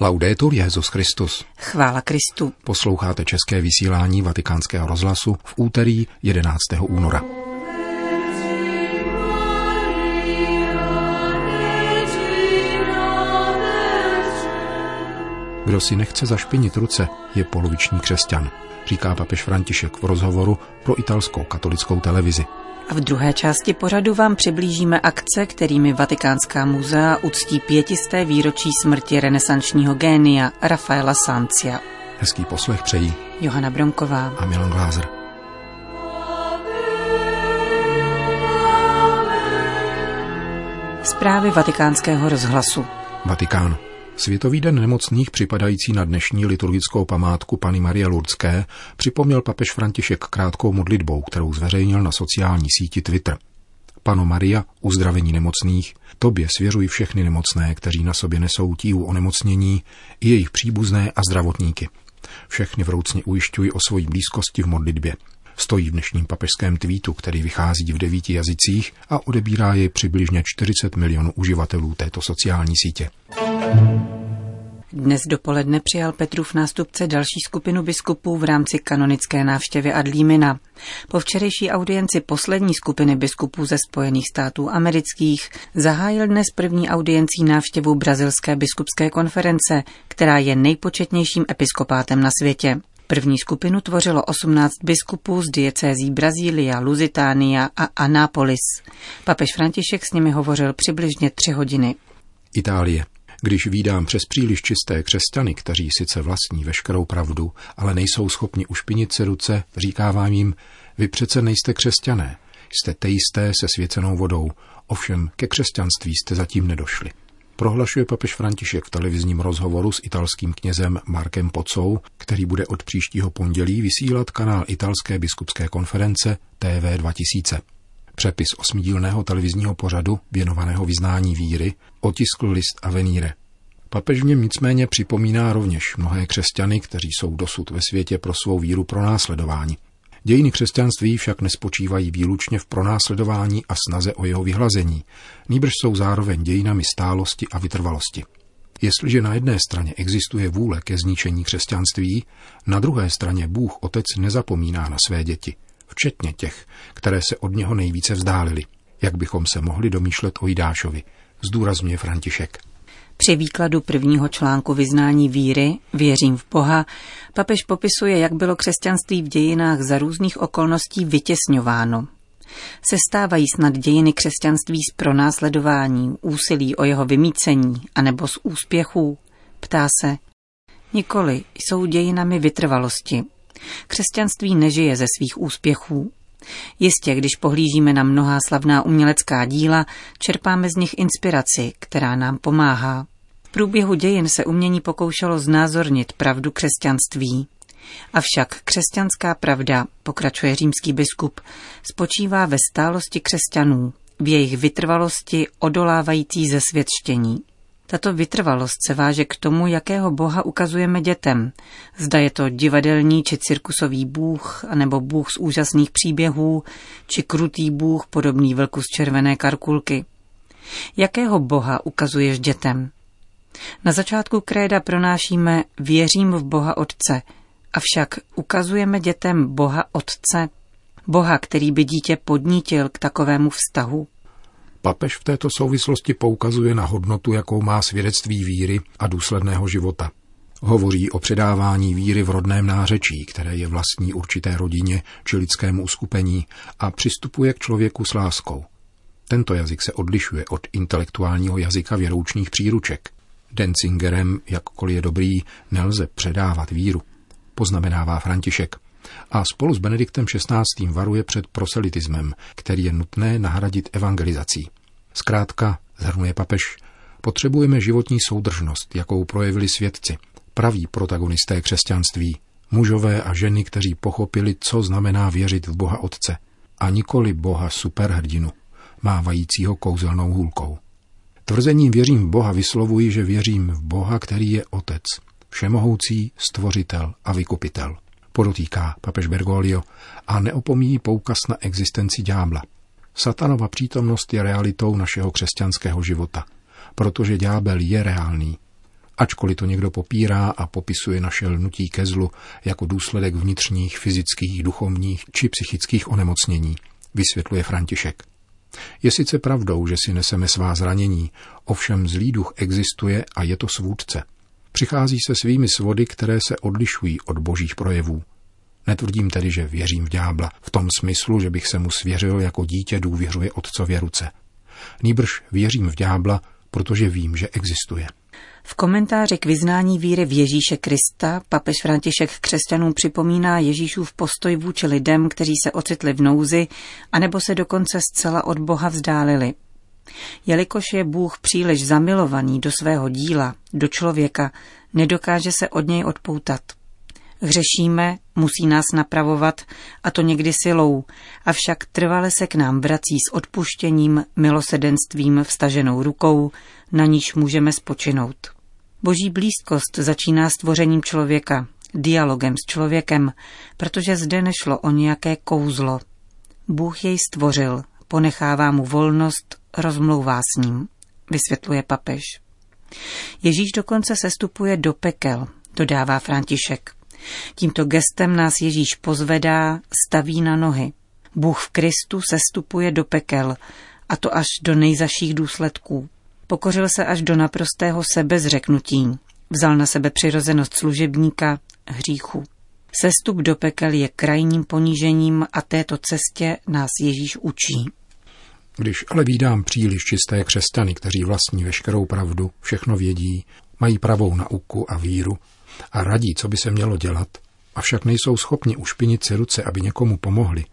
Laudetur Jezus Christus. Chvála Kristu. Posloucháte české vysílání Vatikánského rozhlasu v úterý 11. února. Kdo si nechce zašpinit ruce, je poloviční křesťan, říká papež František v rozhovoru pro italskou katolickou televizi. A v druhé části pořadu vám přiblížíme akce, kterými Vatikánská muzea uctí pětisté výročí smrti renesančního génia Rafaela Sancia. Hezký poslech přejí Johana Bromková a Milan Glázer. Zprávy vatikánského rozhlasu. Vatikán. Světový den nemocných připadající na dnešní liturgickou památku Pany Marie Lurdské připomněl papež František krátkou modlitbou, kterou zveřejnil na sociální síti Twitter. Pano Maria, uzdravení nemocných, tobě svěřuji všechny nemocné, kteří na sobě nesou tíhu onemocnění, i jejich příbuzné a zdravotníky. Všechny vroucně ujišťuji o svojí blízkosti v modlitbě. Stojí v dnešním papežském tweetu, který vychází v devíti jazycích a odebírá jej přibližně 40 milionů uživatelů této sociální sítě. Dnes dopoledne přijal Petrův nástupce další skupinu biskupů v rámci kanonické návštěvy Adlímina. Po včerejší audienci poslední skupiny biskupů ze Spojených států amerických zahájil dnes první audiencí návštěvu Brazilské biskupské konference, která je nejpočetnějším episkopátem na světě. První skupinu tvořilo 18 biskupů z diecézí Brazília, Luzitánia a Anápolis. Papež František s nimi hovořil přibližně tři hodiny. Itálie. Když výdám přes příliš čisté křesťany, kteří sice vlastní veškerou pravdu, ale nejsou schopni ušpinit se ruce, říkávám jim, vy přece nejste křesťané, jste teisté se svěcenou vodou, ovšem ke křesťanství jste zatím nedošli. Prohlašuje papež František v televizním rozhovoru s italským knězem Markem Pocou, který bude od příštího pondělí vysílat kanál italské biskupské konference TV 2000. Přepis osmidílného televizního pořadu věnovaného vyznání víry otiskl list Avenire. Papež mě nicméně připomíná rovněž mnohé křesťany, kteří jsou dosud ve světě pro svou víru pronásledování. Dějiny křesťanství však nespočívají výlučně v pronásledování a snaze o jeho vyhlazení, nýbrž jsou zároveň dějinami stálosti a vytrvalosti. Jestliže na jedné straně existuje vůle ke zničení křesťanství, na druhé straně Bůh Otec nezapomíná na své děti – včetně těch, které se od něho nejvíce vzdálili, jak bychom se mohli domýšlet o Jidášovi, zdůrazňuje František. Při výkladu prvního článku vyznání víry, věřím v Boha, papež popisuje, jak bylo křesťanství v dějinách za různých okolností vytěsňováno. Sestávají snad dějiny křesťanství z pronásledování, úsilí o jeho vymícení, anebo z úspěchů? Ptá se. Nikoli, jsou dějinami vytrvalosti, Křesťanství nežije ze svých úspěchů. Jistě, když pohlížíme na mnohá slavná umělecká díla, čerpáme z nich inspiraci, která nám pomáhá. V průběhu dějin se umění pokoušelo znázornit pravdu křesťanství. Avšak křesťanská pravda, pokračuje římský biskup, spočívá ve stálosti křesťanů, v jejich vytrvalosti odolávající ze světštění. Tato vytrvalost se váže k tomu, jakého boha ukazujeme dětem. Zda je to divadelní či cirkusový bůh, anebo bůh z úžasných příběhů, či krutý bůh podobný vlku z červené karkulky. Jakého boha ukazuješ dětem? Na začátku kréda pronášíme věřím v Boha Otce, avšak ukazujeme dětem Boha Otce, Boha, který by dítě podnítil k takovému vztahu. Papež v této souvislosti poukazuje na hodnotu, jakou má svědectví víry a důsledného života. Hovoří o předávání víry v rodném nářečí, které je vlastní určité rodině či lidskému uskupení a přistupuje k člověku s láskou. Tento jazyk se odlišuje od intelektuálního jazyka věroučních příruček. Denzingerem, jakkoliv je dobrý, nelze předávat víru, poznamenává František – a spolu s Benediktem XVI. varuje před proselitismem, který je nutné nahradit evangelizací. Zkrátka, zhrnuje papež, potřebujeme životní soudržnost, jakou projevili svědci, praví protagonisté křesťanství, mužové a ženy, kteří pochopili, co znamená věřit v Boha Otce, a nikoli Boha superhrdinu, mávajícího kouzelnou hůlkou. Tvrzením věřím v Boha vyslovuji, že věřím v Boha, který je Otec, všemohoucí, stvořitel a vykupitel podotýká papež Bergoglio a neopomíjí poukaz na existenci ďábla. Satanova přítomnost je realitou našeho křesťanského života, protože ďábel je reálný. ačkoliv to někdo popírá a popisuje naše lnutí ke zlu jako důsledek vnitřních, fyzických, duchovních či psychických onemocnění, vysvětluje František. Je sice pravdou, že si neseme svá zranění, ovšem zlý duch existuje a je to svůdce. Přichází se svými svody, které se odlišují od božích projevů. Netvrdím tedy, že věřím v ďábla, v tom smyslu, že bych se mu svěřil jako dítě důvěřuje otcově ruce. Nýbrž věřím v ďábla, protože vím, že existuje. V komentáři k vyznání víry v Ježíše Krista papež František křesťanům připomíná Ježíšův postoj vůči lidem, kteří se ocitli v nouzi, anebo se dokonce zcela od Boha vzdálili. Jelikož je Bůh příliš zamilovaný do svého díla, do člověka, nedokáže se od něj odpoutat. Hřešíme, musí nás napravovat, a to někdy silou, avšak trvale se k nám vrací s odpuštěním, milosedenstvím, vstaženou rukou, na níž můžeme spočinout. Boží blízkost začíná stvořením člověka, dialogem s člověkem, protože zde nešlo o nějaké kouzlo. Bůh jej stvořil, ponechává mu volnost, rozmlouvá s ním, vysvětluje papež. Ježíš dokonce sestupuje do pekel, dodává František. Tímto gestem nás Ježíš pozvedá, staví na nohy. Bůh v Kristu sestupuje do pekel, a to až do nejzaších důsledků. Pokořil se až do naprostého sebezřeknutí. Vzal na sebe přirozenost služebníka, hříchu. Sestup do pekel je krajním ponížením a této cestě nás Ježíš učí. Když ale vídám příliš čisté křesťany, kteří vlastní veškerou pravdu, všechno vědí, mají pravou nauku a víru a radí, co by se mělo dělat, avšak nejsou schopni ušpinit si ruce, aby někomu pomohli,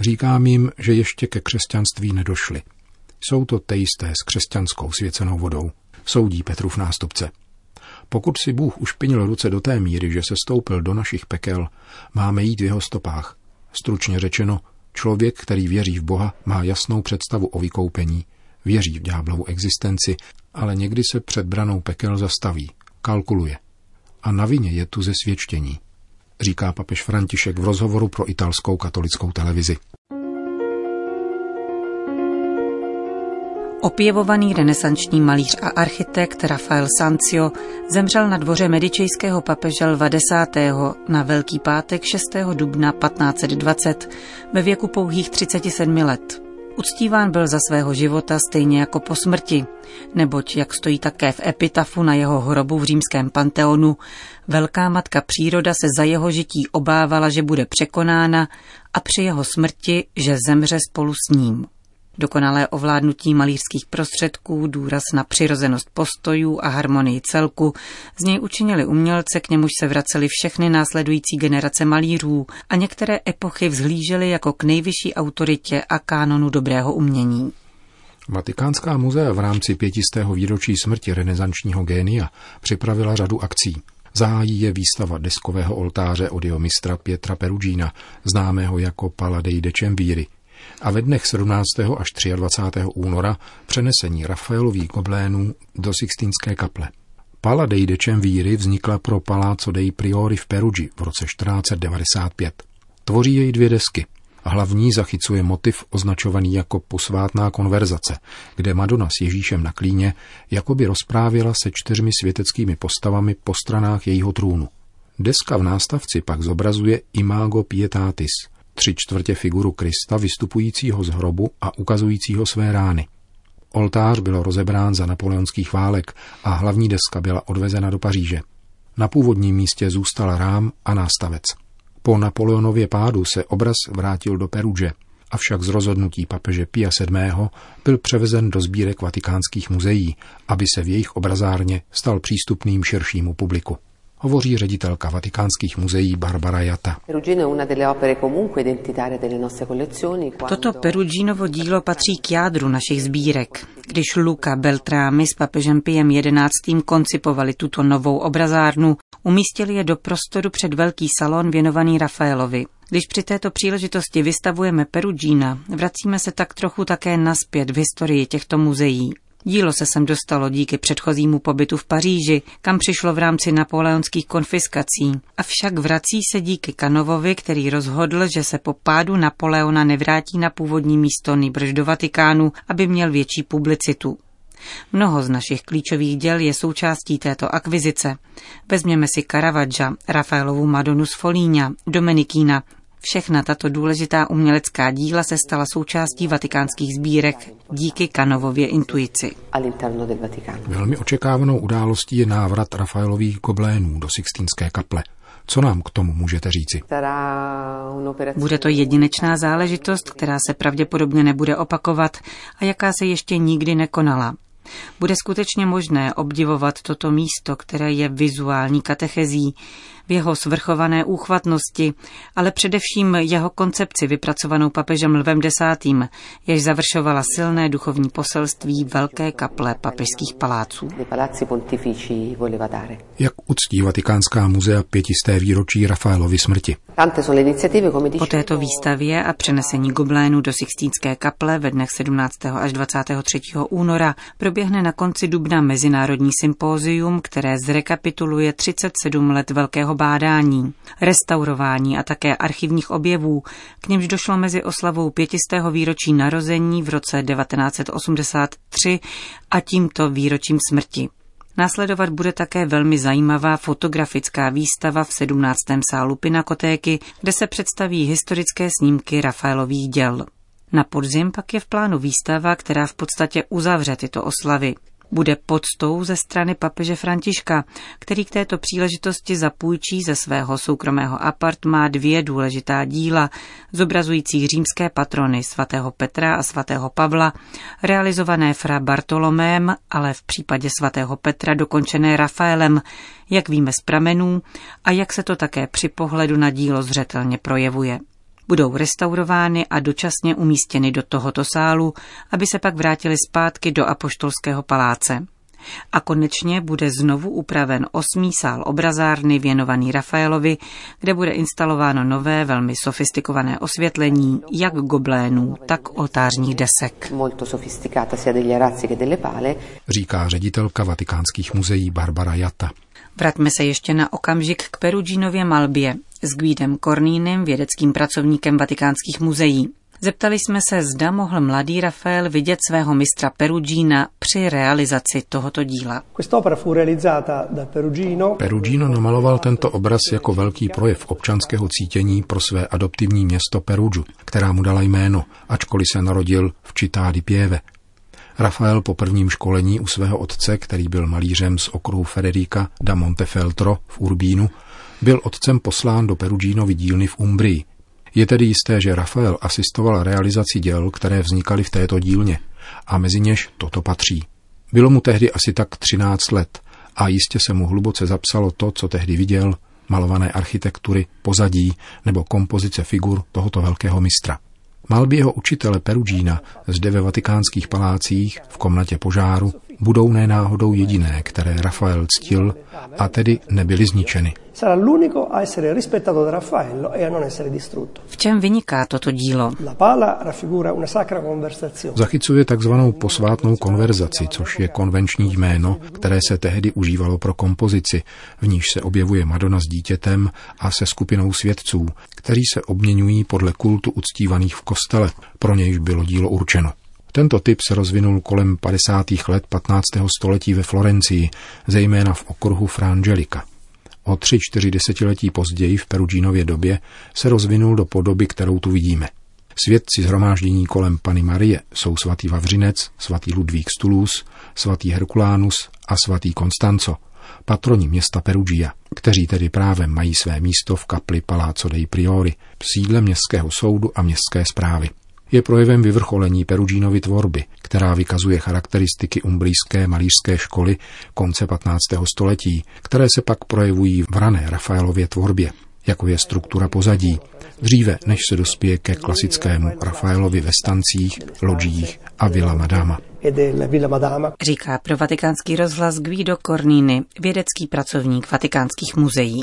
říkám jim, že ještě ke křesťanství nedošli – jsou to tejisté s křesťanskou svěcenou vodou, soudí Petrův nástupce. Pokud si Bůh ušpinil ruce do té míry, že se stoupil do našich pekel, máme jít v jeho stopách. Stručně řečeno, člověk, který věří v Boha, má jasnou představu o vykoupení, věří v ďáblovu existenci, ale někdy se před branou pekel zastaví, kalkuluje. A na vině je tu ze svědčení, říká papež František v rozhovoru pro italskou katolickou televizi. Opěvovaný renesanční malíř a architekt Rafael Sancio zemřel na dvoře medičejského papeže Lva X. na Velký pátek 6. dubna 1520 ve věku pouhých 37 let. Uctíván byl za svého života stejně jako po smrti, neboť, jak stojí také v epitafu na jeho hrobu v římském panteonu, velká matka příroda se za jeho žití obávala, že bude překonána a při jeho smrti, že zemře spolu s ním. Dokonalé ovládnutí malířských prostředků, důraz na přirozenost postojů a harmonii celku, z něj učinili umělce, k němuž se vraceli všechny následující generace malířů a některé epochy vzhlížely jako k nejvyšší autoritě a kánonu dobrého umění. Vatikánská muzea v rámci pětistého výročí smrti renesančního génia připravila řadu akcí. Zahájí je výstava deskového oltáře od jeho mistra Pietra Perugina, známého jako Paladej de Cemvíry, a ve dnech 17. až 23. února přenesení Rafaelových goblénů do Sixtínské kaple. Pala dei de Cemvíry vznikla pro Palazzo dei Priori v Perugi v roce 1495. Tvoří jej dvě desky. Hlavní zachycuje motiv označovaný jako posvátná konverzace, kde Madonna s Ježíšem na klíně jakoby rozprávěla se čtyřmi světeckými postavami po stranách jejího trůnu. Deska v nástavci pak zobrazuje Imago Pietatis, tři čtvrtě figuru Krista vystupujícího z hrobu a ukazujícího své rány. Oltář byl rozebrán za napoleonských válek a hlavní deska byla odvezena do Paříže. Na původním místě zůstal rám a nástavec. Po Napoleonově pádu se obraz vrátil do Peruže, avšak z rozhodnutí papeže Pia VII. byl převezen do sbírek vatikánských muzeí, aby se v jejich obrazárně stal přístupným širšímu publiku hovoří ředitelka vatikánských muzeí Barbara Jata. Toto Peruginovo dílo patří k jádru našich sbírek. Když Luca Beltrámy s papežem Piem XI. koncipovali tuto novou obrazárnu, umístili je do prostoru před velký salon věnovaný Rafaelovi. Když při této příležitosti vystavujeme Perugina, vracíme se tak trochu také naspět v historii těchto muzeí. Dílo se sem dostalo díky předchozímu pobytu v Paříži, kam přišlo v rámci napoleonských konfiskací. Avšak vrací se díky Kanovovi, který rozhodl, že se po pádu Napoleona nevrátí na původní místo nýbrž do Vatikánu, aby měl větší publicitu. Mnoho z našich klíčových děl je součástí této akvizice. Vezměme si Caravaggia, Rafaelovu Madonu z Folíňa, Dominikína, Všechna tato důležitá umělecká díla se stala součástí vatikánských sbírek díky Kanovově intuici. Velmi očekávanou událostí je návrat Rafaelových goblénů do Sixtínské kaple. Co nám k tomu můžete říci? Bude to jedinečná záležitost, která se pravděpodobně nebude opakovat a jaká se ještě nikdy nekonala. Bude skutečně možné obdivovat toto místo, které je vizuální katechezí, v jeho svrchované úchvatnosti, ale především jeho koncepci vypracovanou papežem Lvem X., jež završovala silné duchovní poselství velké kaple papežských paláců. Jak uctí Vatikánská muzea pětisté výročí Rafaelovy smrti? Po této výstavě a přenesení goblénu do Sixtínské kaple ve dnech 17. až 23. února proběhne na konci dubna mezinárodní sympózium, které zrekapituluje 37 let velkého bádání, restaurování a také archivních objevů, k nimž došlo mezi oslavou pětistého výročí narození v roce 1983 a tímto výročím smrti. Následovat bude také velmi zajímavá fotografická výstava v 17. sálu Pinakotéky, kde se představí historické snímky Rafaelových děl. Na podzim pak je v plánu výstava, která v podstatě uzavře tyto oslavy bude podstou ze strany papeže Františka, který k této příležitosti zapůjčí ze svého soukromého apartma dvě důležitá díla, zobrazující římské patrony svatého Petra a svatého Pavla, realizované fra Bartolomém, ale v případě svatého Petra dokončené Rafaelem, jak víme z pramenů a jak se to také při pohledu na dílo zřetelně projevuje budou restaurovány a dočasně umístěny do tohoto sálu, aby se pak vrátili zpátky do Apoštolského paláce. A konečně bude znovu upraven osmý sál obrazárny věnovaný Rafaelovi, kde bude instalováno nové, velmi sofistikované osvětlení, jak goblénů, tak oltářních desek. Říká ředitelka vatikánských muzeí Barbara Jata. Vraťme se ještě na okamžik k Peruginově malbě s Guidem Kornínem, vědeckým pracovníkem vatikánských muzeí. Zeptali jsme se, zda mohl mladý Rafael vidět svého mistra Perugina při realizaci tohoto díla. Perugino namaloval tento obraz jako velký projev občanského cítění pro své adoptivní město Perugiu, která mu dala jméno, ačkoliv se narodil v Città di Pieve, Rafael po prvním školení u svého otce, který byl malířem z okruhu Federica da Montefeltro v Urbínu, byl otcem poslán do Perugínovy dílny v Umbrii. Je tedy jisté, že Rafael asistoval realizaci děl, které vznikaly v této dílně, a mezi něž toto patří. Bylo mu tehdy asi tak 13 let a jistě se mu hluboce zapsalo to, co tehdy viděl, malované architektury, pozadí nebo kompozice figur tohoto velkého mistra. Malby jeho učitele Perugina zde ve vatikánských palácích v komnatě požáru budou nenáhodou jediné, které Rafael ctil a tedy nebyly zničeny. Sarà l'unico a essere rispettato da Raffaello e a non essere distrutto. V čem vyniká toto dílo? Zachycuje takzvanou posvátnou konverzaci, což je konvenční jméno, které se tehdy užívalo pro kompozici, v níž se objevuje Madonna s dítětem a se skupinou svědců, kteří se obměňují podle kultu uctívaných v kostele, pro nějž bylo dílo určeno. Tento typ se rozvinul kolem 50. let 15. století ve Florencii, zejména v okruhu Frangelika. O tři, čtyři desetiletí později v Perugínově době se rozvinul do podoby, kterou tu vidíme. Svědci zhromáždění kolem Pany Marie jsou svatý Vavřinec, svatý Ludvík Stulus, svatý Herkulánus a svatý Konstanco, patroni města Perugia, kteří tedy právem mají své místo v kapli Palazzo dei Priori, sídle městského soudu a městské zprávy je projevem vyvrcholení Perugínovy tvorby, která vykazuje charakteristiky umbrijské malířské školy konce 15. století, které se pak projevují v rané Rafaelově tvorbě, jako je struktura pozadí, dříve než se dospěje ke klasickému Rafaelovi ve stancích, loďích a Villa Madama. Říká pro vatikánský rozhlas Guido Cornini, vědecký pracovník vatikánských muzeí.